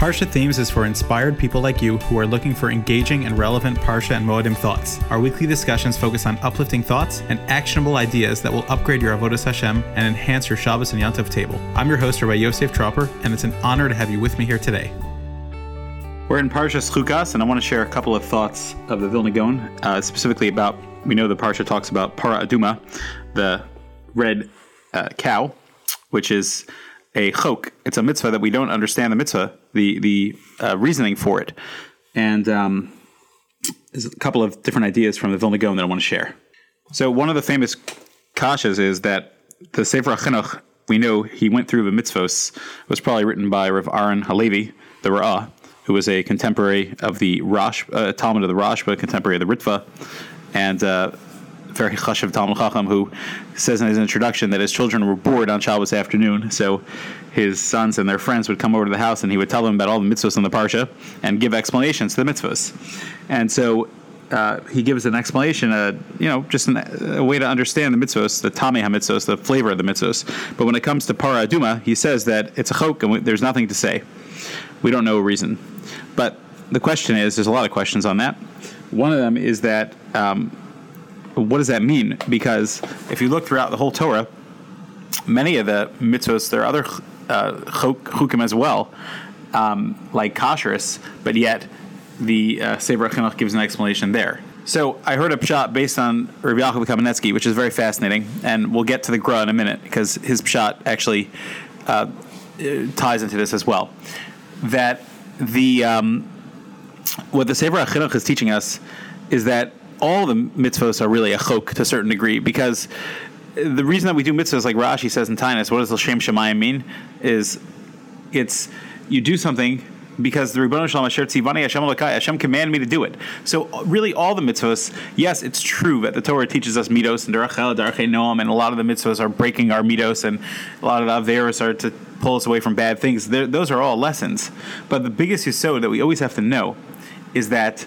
Parsha Themes is for inspired people like you who are looking for engaging and relevant Parsha and Moedim thoughts. Our weekly discussions focus on uplifting thoughts and actionable ideas that will upgrade your Avodah Hashem and enhance your Shabbos and Yontif table. I'm your host, Rabbi Yosef Tropper, and it's an honor to have you with me here today. We're in Parsha Chukas, and I want to share a couple of thoughts of the Vilna Gaon, uh, specifically about, we know the Parsha talks about Para Aduma, the red uh, cow, which is a chok. It's a mitzvah that we don't understand the mitzvah, the the uh, reasoning for it, and um, there's a couple of different ideas from the Vilna Gaon that I want to share. So one of the famous kashas is that the Sefer HaChinuch, we know he went through the mitzvos, was probably written by Rav Aaron Halevi, the Ra'ah, who was a contemporary of the Rosh, uh, Talmud of the Rosh, but a contemporary of the Ritva, and uh, very chashav Talmud Chacham, who says in his introduction that his children were bored on Shabbos afternoon, so his sons and their friends would come over to the house and he would tell them about all the mitzvahs in the parsha and give explanations to the mitzvahs. And so uh, he gives an explanation, uh, you know, just an, a way to understand the mitzvos, the tamei mitzvos, the flavor of the mitzvos. But when it comes to para aduma, he says that it's a chok and we, there's nothing to say. We don't know a reason. But the question is, there's a lot of questions on that. One of them is that um, what does that mean? Because if you look throughout the whole Torah, many of the mitzvos, there are other uh, chukim as well, um, like kashrus, but yet the uh, Sefer Chinuch gives an explanation there. So I heard a pshat based on Rabbi Yaakov Kamenetsky, which is very fascinating, and we'll get to the Gra in a minute because his pshat actually uh, ties into this as well. That the um, what the Sefer Chinuch is teaching us is that all the mitzvahs are really a chok to a certain degree because the reason that we do mitzvahs, like Rashi says in Taanis, what does L'Shem Shemayim mean? Is it's you do something because the Ribbon Shalom Asher Tzivani Hashem Elokai, Hashem commanded me to do it. So really, all the mitzvahs, yes, it's true that the Torah teaches us mitos and derech derachel, darachei noam, and a lot of the mitzvahs are breaking our mitos, and a lot of the averis are to pull us away from bad things. They're, those are all lessons. But the biggest yisod that we always have to know is that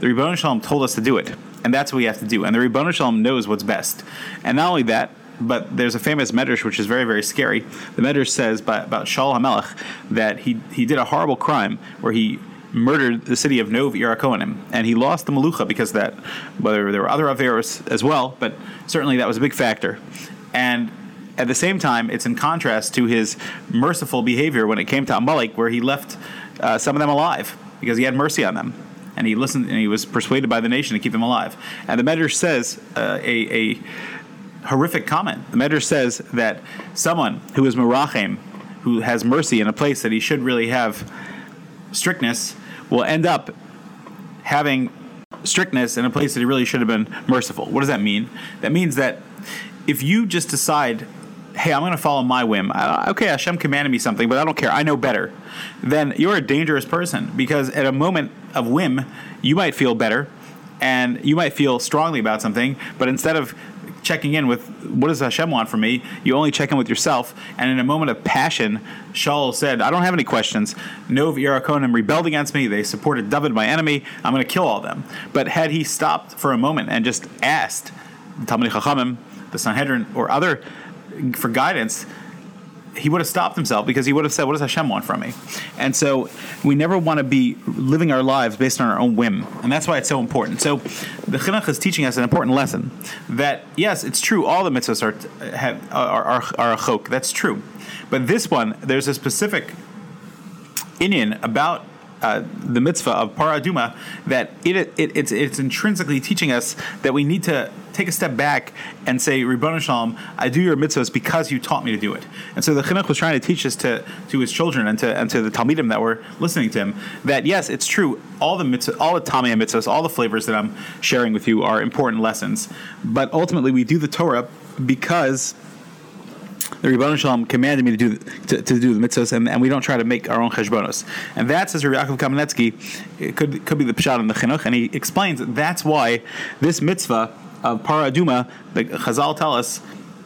the Ribbon Shalom told us to do it and that's what we have to do. And the Ribbon Shalom knows what's best. And not only that, but there's a famous medrash which is very very scary. The medrash says by, about Shaul Hamelech that he he did a horrible crime where he murdered the city of Nov Irakonim, and he lost the Malucha because of that. Whether there were other Averos as well, but certainly that was a big factor. And at the same time, it's in contrast to his merciful behavior when it came to Amalek, where he left uh, some of them alive because he had mercy on them and he listened and he was persuaded by the nation to keep them alive. And the Medrash says uh, a, a, horrific comment. The Medrash says that someone who is merachem, who has mercy in a place that he should really have strictness, will end up having strictness in a place that he really should have been merciful. What does that mean? That means that if you just decide hey, I'm going to follow my whim. okay, Hashem commanded me something, but I don't care. I know better. Then you're a dangerous person because at a moment of whim, you might feel better and you might feel strongly about something, but instead of checking in with what does Hashem want from me, you only check in with yourself. And in a moment of passion, Shaul said, I don't have any questions. Nov Irakonim rebelled against me. They supported David, my enemy. I'm going to kill all them. But had he stopped for a moment and just asked the Talmud Chachamim, the Sanhedrin, or other for guidance, he would have stopped himself because he would have said, "What does Hashem want from me?" And so we never want to be living our lives based on our own whim, and that's why it's so important. So the chinuch is teaching us an important lesson that yes, it's true, all the mitzvahs are have, are, are, are a chok. That's true, but this one there's a specific inyan about uh, the mitzvah of paraduma that it, it, it's, it's intrinsically teaching us that we need to take a step back and say, Ribbon Shalom, I do your mitzvahs because you taught me to do it. And so the chinuch was trying to teach this to, to his children and to, and to the talmidim that were listening to him that yes, it's true. All the mitzvah, all the tamei mitzvahs, all the flavors that I'm sharing with you are important lessons. But ultimately, we do the Torah because the Rebbeinu Shalom commanded me to do to, to do the mitzvahs, and, and, we don't try to make our own cheshbonos. And that says Rabbi Yaakov Kamenetsky, it could could be the pshat in the chinuch, and he explains that that's why this mitzvah of paraduma, the Chazal tell us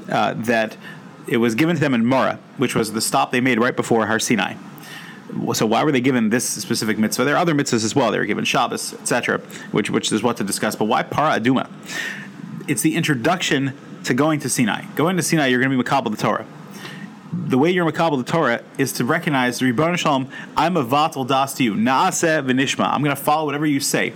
uh, that it was given to them in Mara, which was the stop they made right before Har Sinai. So why were they given this specific mitzvah? There are other mitzvahs as well. They were given Shabbos, etc., which which is what to discuss. But why para aduma? It's the introduction to going to Sinai. Going to Sinai, you're going to be Makabal the Torah. the way you're makabel the Torah is to recognize Ribbon Shalom. I'm a vatal das to you. Naaseh v'nishma. I'm going to follow whatever you say.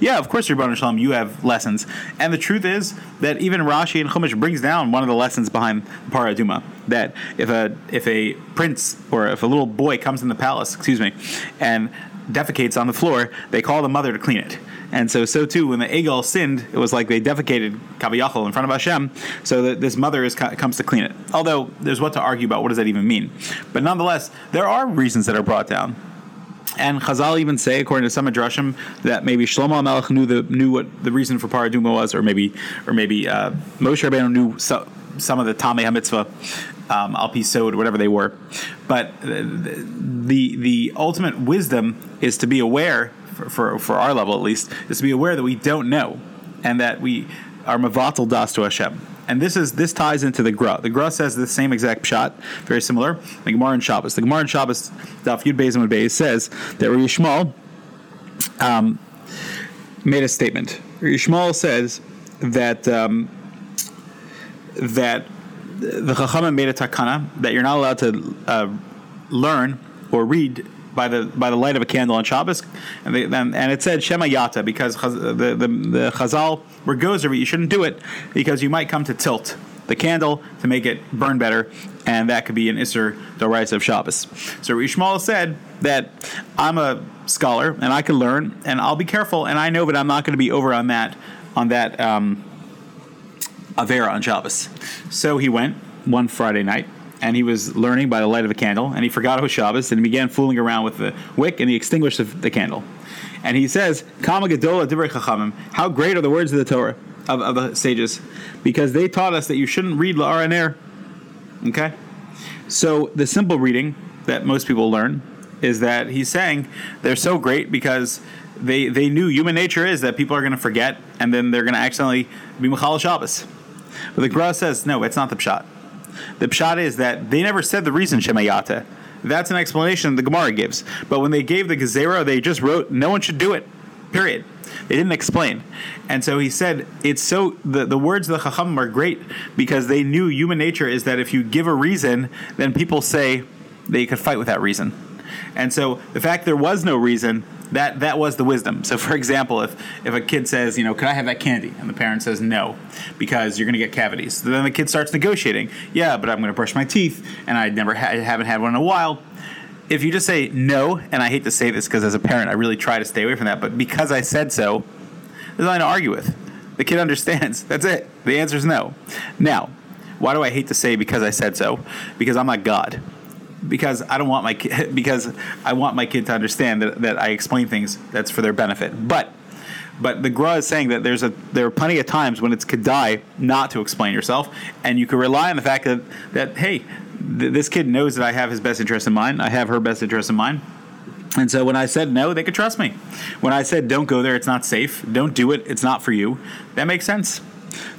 Yeah, of course, Ribbon Shalom, you have lessons. And the truth is that even Rashi and Chumash brings down one of the lessons behind Paraduma. That if a if a prince or if a little boy comes in the palace, excuse me, and defecates on the floor, they call the mother to clean it. And so, so too, when the Egel sinned, it was like they defecated Kaviyachal in front of Hashem, so that this mother is, comes to clean it. Although there's what to argue about. What does that even mean? But nonetheless, there are reasons that are brought down. And Chazal even say, according to some Midrashim, that maybe Shlomo Melech knew the knew what the reason for Paraduma was, or maybe or maybe uh, Moshe Rabbeinu knew so, some of the Tamei HaMitzvah, um, Al Pisod, whatever they were. But the the ultimate wisdom is to be aware, for, for, our level at least, is to be aware that we don't know, and that we are mavatal das to Hashem. And this is this ties into the Gra. The Gra says the same exact shot, very similar. The Gemara in Shabbos. The Gemara in Shabbos, Daf Yud Beis and Beis says that Rishmal um, made a statement. Rishmal says that um, that the Chachamim made a takana that you're not allowed to uh, learn or read by the by the light of a candle on Shabbos, and, they, and, and it said Shema Yata because the, the, the Chazal were gozer, you shouldn't do it because you might come to tilt the candle to make it burn better, and that could be an Isser Dorais of Shabbos. So Rishmal said that I'm a scholar and I can learn, and I'll be careful, and I know that I'm not going to be over on that on that um, Avera on Shabbos. So he went one Friday night and he was learning by the light of a candle, and he forgot it was Shabbos, and he began fooling around with the wick, and he extinguished the, the candle. And he says, Kama Chachamim, how great are the words of the Torah, of, of the sages, because they taught us that you shouldn't read La'ar and Air. Okay? So the simple reading that most people learn is that he's saying they're so great because they, they knew human nature is that people are going to forget and then they're going to accidentally be Machal Shabbos. But the Gra says, no, it's not the Pshat. The pshat is that they never said the reason Shemayata. That's an explanation the Gemara gives. But when they gave the Gezerah, they just wrote, no one should do it. Period. They didn't explain. And so he said, it's so, the, the words of the Chacham are great because they knew human nature is that if you give a reason, then people say they could fight with that reason. And so the fact there was no reason that that was the wisdom. So, for example, if if a kid says, you know, can I have that candy, and the parent says no, because you're going to get cavities, so then the kid starts negotiating. Yeah, but I'm going to brush my teeth, and I never ha- haven't had one in a while. If you just say no, and I hate to say this because as a parent I really try to stay away from that, but because I said so, there's nothing to argue with. The kid understands. That's it. The answer is no. Now, why do I hate to say because I said so? Because I'm not God because I don't want my kid because I want my kid to understand that, that I explain things that's for their benefit. But but the Gra is saying that there's a there are plenty of times when it's die not to explain yourself, and you can rely on the fact that that hey, th- this kid knows that I have his best interest in mind. I have her best interest in mind. And so when I said no, they could trust me. When I said don't go there, it's not safe. Don't do it. It's not for you. That makes sense.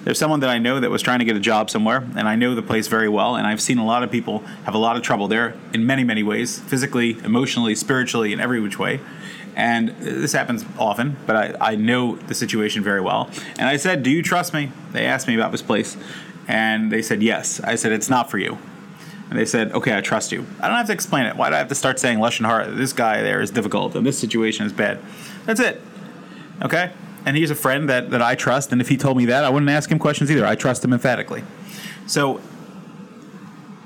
There's someone that I know that was trying to get a job somewhere, and I know the place very well, and I've seen a lot of people have a lot of trouble there in many, many ways physically, emotionally, spiritually, in every which way. And this happens often, but I, I know the situation very well. And I said, Do you trust me? They asked me about this place, and they said, Yes. I said, It's not for you. And they said, Okay, I trust you. I don't have to explain it. Why do I have to start saying Lashon Hara? This guy there is difficult, and this situation is bad. That's it. Okay? And he's a friend that, that I trust. And if he told me that, I wouldn't ask him questions either. I trust him emphatically. So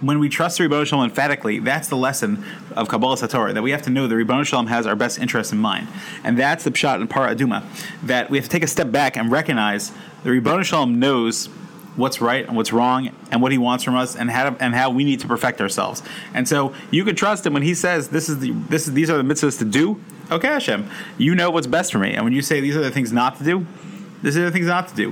when we trust the Ribbon Shalom emphatically, that's the lesson of Kabbalah Satorah, that we have to know the Ribbon Shalom has our best interests in mind. And that's the pshat in Para Aduma, that we have to take a step back and recognize the Ribbon Shalom knows what's right and what's wrong and what he wants from us and how to, and how we need to perfect ourselves. And so you can trust him when he says this is the this is these are the mitzvahs to do okay, Hashem, you know what's best for me. And when you say these are the things not to do, these are the things not to do.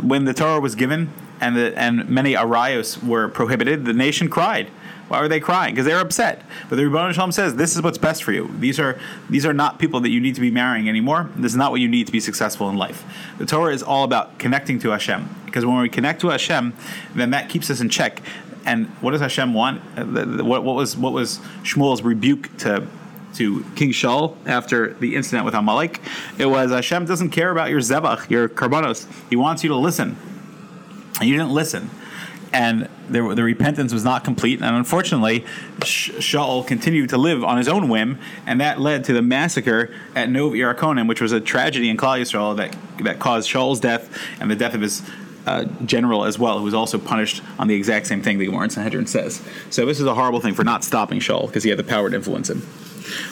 When the Torah was given and the, and many arayos were prohibited, the nation cried. Why were they crying? Because they were upset. But the Rebbe Shalom says this is what's best for you. These are these are not people that you need to be marrying anymore. This is not what you need to be successful in life. The Torah is all about connecting to Hashem. Because when we connect to Hashem, then that keeps us in check. And what does Hashem want? Uh, what, what was what was Shmuel's rebuke to to King Shaul after the incident with Amalek. It was Hashem doesn't care about your zebach, your karbanos. He wants you to listen. And you didn't listen. and the, the repentance was not complete. And unfortunately, Shaul continued to live on his own whim, and that led to the massacre at Nov Irakonim, which was a tragedy in Klal Yisrael that that caused Shaul's death and the death of his uh, general as well, who was also punished on the exact same thing the Gemara in Sanhedrin says. So this is a horrible thing for not stopping Shaul because he had the power to influence him.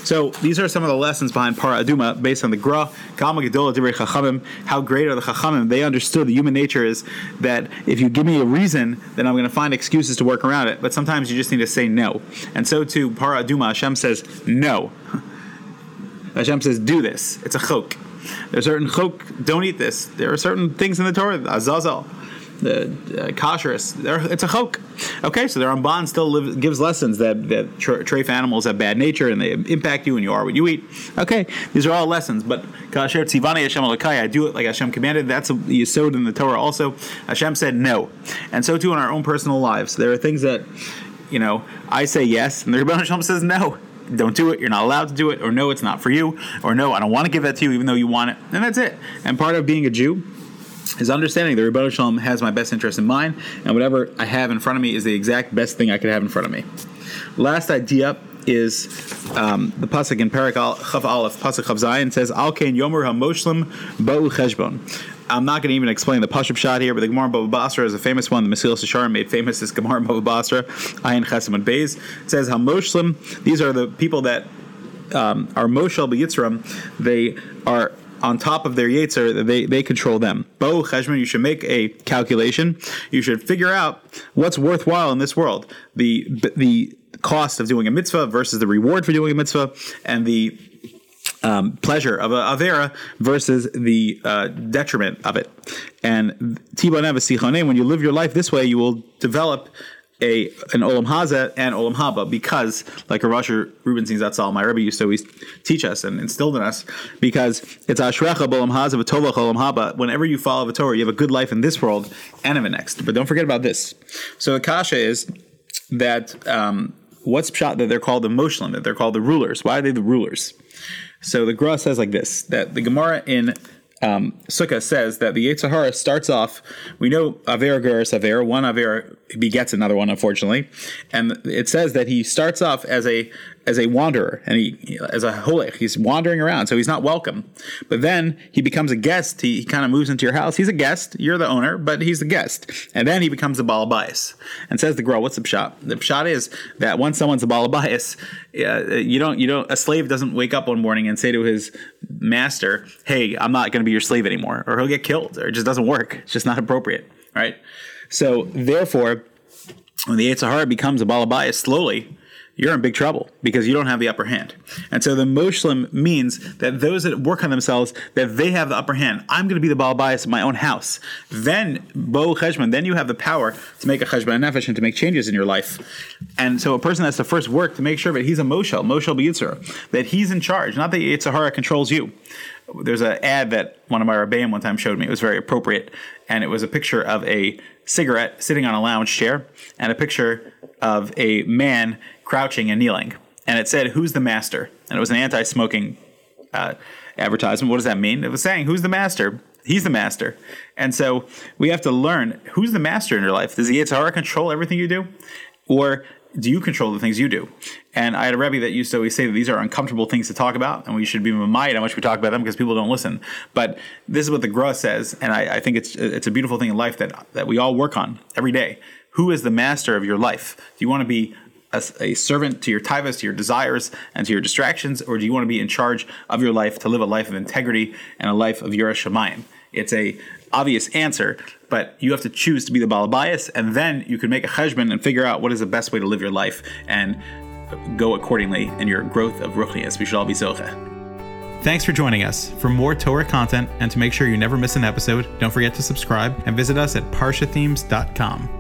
So these are some of the lessons behind Para Aduma based on the Gra, Kama Gedola Divrei Chachamim. How great are the Chachamim? They understood the human nature is that if you give me a reason, then I'm going to find excuses to work around it. But sometimes you just need to say no. And so too, Para Aduma, Hashem says no. Hashem says, do this. It's a chok. There's certain chok, don't eat this. There are certain things in the Torah, azazel the uh, kashrus. It's a chok. Okay, so the Ramban still live, gives lessons that that trafe animals have bad nature and they impact you and you are what you eat. Okay, these are all lessons. But kasher tzivani Hashem alakai, I do it like Hashem commanded. That's a yisod in the Torah. Also, Hashem said no, and so too in our own personal lives. There are things that you know I say yes, and the Rebbe Hashem says no don't do it. You're not allowed to do it, or no, it's not for you, or no, I don't want to give that to you, even though you want it. And that's it. And part of being a Jew is understanding the Rebbe Shalom has my best interest in mind, and whatever I have in front of me is the exact best thing I could have in front of me. Last idea is um, the pasuk in Parak Chav Aleph, pasuk Chav Zion says, "Al Kain Yomer HaMoshlim Bo'u Cheshbon." I'm not going to even explain the Pashup shot here, but the Gemara Baba Basra is a famous one. The Mesilas Yesharim made famous this Gemara Baba Basra, Ayin Chesem and Beis. says HaMoshlim, these are the people that um, are Moshel B'Yitzram, they are on top of their Yetzer, they, they control them. Bo Cheshbon, you should make a calculation. You should figure out what's worthwhile in this world. The the cost of doing a mitzvah versus the reward for doing a mitzvah, and the um, pleasure of a avera versus the uh, detriment of it. And when you live your life this way, you will develop a an olam haza and olam haba because, like a Rasher Rubenstein Zatzal, my Rebbe used to always teach us and instilled in us, because it's ashrecha olam haza v'tovach olam haba. Whenever you follow the Torah, you have a good life in this world and in the next. But don't forget about this. So the kasha is that um, what's shot that they're called the moshlim, that they're called the rulers. Why are they the rulers? So the Gra says like this: that the Gemara in um, Sukkah says that the Yetzer starts off. We know Aver Geras Aver. One Aver begets another one, unfortunately, and it says that he starts off as a as a wanderer and he as a holech he's wandering around so he's not welcome. But then he becomes a guest. He, he kind of moves into your house. He's a guest. You're the owner but he's the guest. And then he becomes a balabais and says the Gra what's the pshat? The pshat is that once someone's a balabais uh, you don't you don't a slave doesn't wake up one morning and say to his master hey i'm not going to be your slave anymore or he'll get killed. Or it just doesn't work. It's just not appropriate right? So therefore when the Yetzer Hara becomes a balabais slowly you're in big trouble because you don't have the upper hand. And so the Moshlim means that those that work on themselves, that they have the upper hand. I'm going to be the Baal bias of my own house. Then, Bo Cheshbon, then you have the power to make a Cheshbon Nefesh and to make changes in your life. And so a person has to first work to make sure that he's a Moshel, Moshel B'Yitzur, that he's in charge, not that Yetzer Hara controls you. There's an ad that one of my Rebbeim one time showed me. It was very appropriate. And it was a picture of a cigarette sitting on a lounge chair and a picture of a man crouching and kneeling, and it said, "Who's the master?" And it was an anti-smoking uh, advertisement. What does that mean? It was saying, "Who's the master?" He's the master, and so we have to learn who's the master in your life. Does the Yetzer Hara control everything you do, or do you control the things you do? And I had a Rebbe that used to always say that these are uncomfortable things to talk about, and we should be reminded how much we talk about them because people don't listen. But this is what the Gra says, and I, I, think it's it's a beautiful thing in life that that we all work on every day. Who is the master of your life? Do you want to be a, a, servant to your tivus, to your desires, and to your distractions, or do you want to be in charge of your life to live a life of integrity and a life of Yirah Shamayim? It's a obvious answer, but you have to choose to be the balabayas, and then you can make a cheshbon and figure out what is the best way to live your life and go accordingly in your growth of ruchnias. We should all be zocha. Thanks for joining us. For more Torah content and to make sure you never miss an episode, don't forget to subscribe and visit us at parshathemes.com.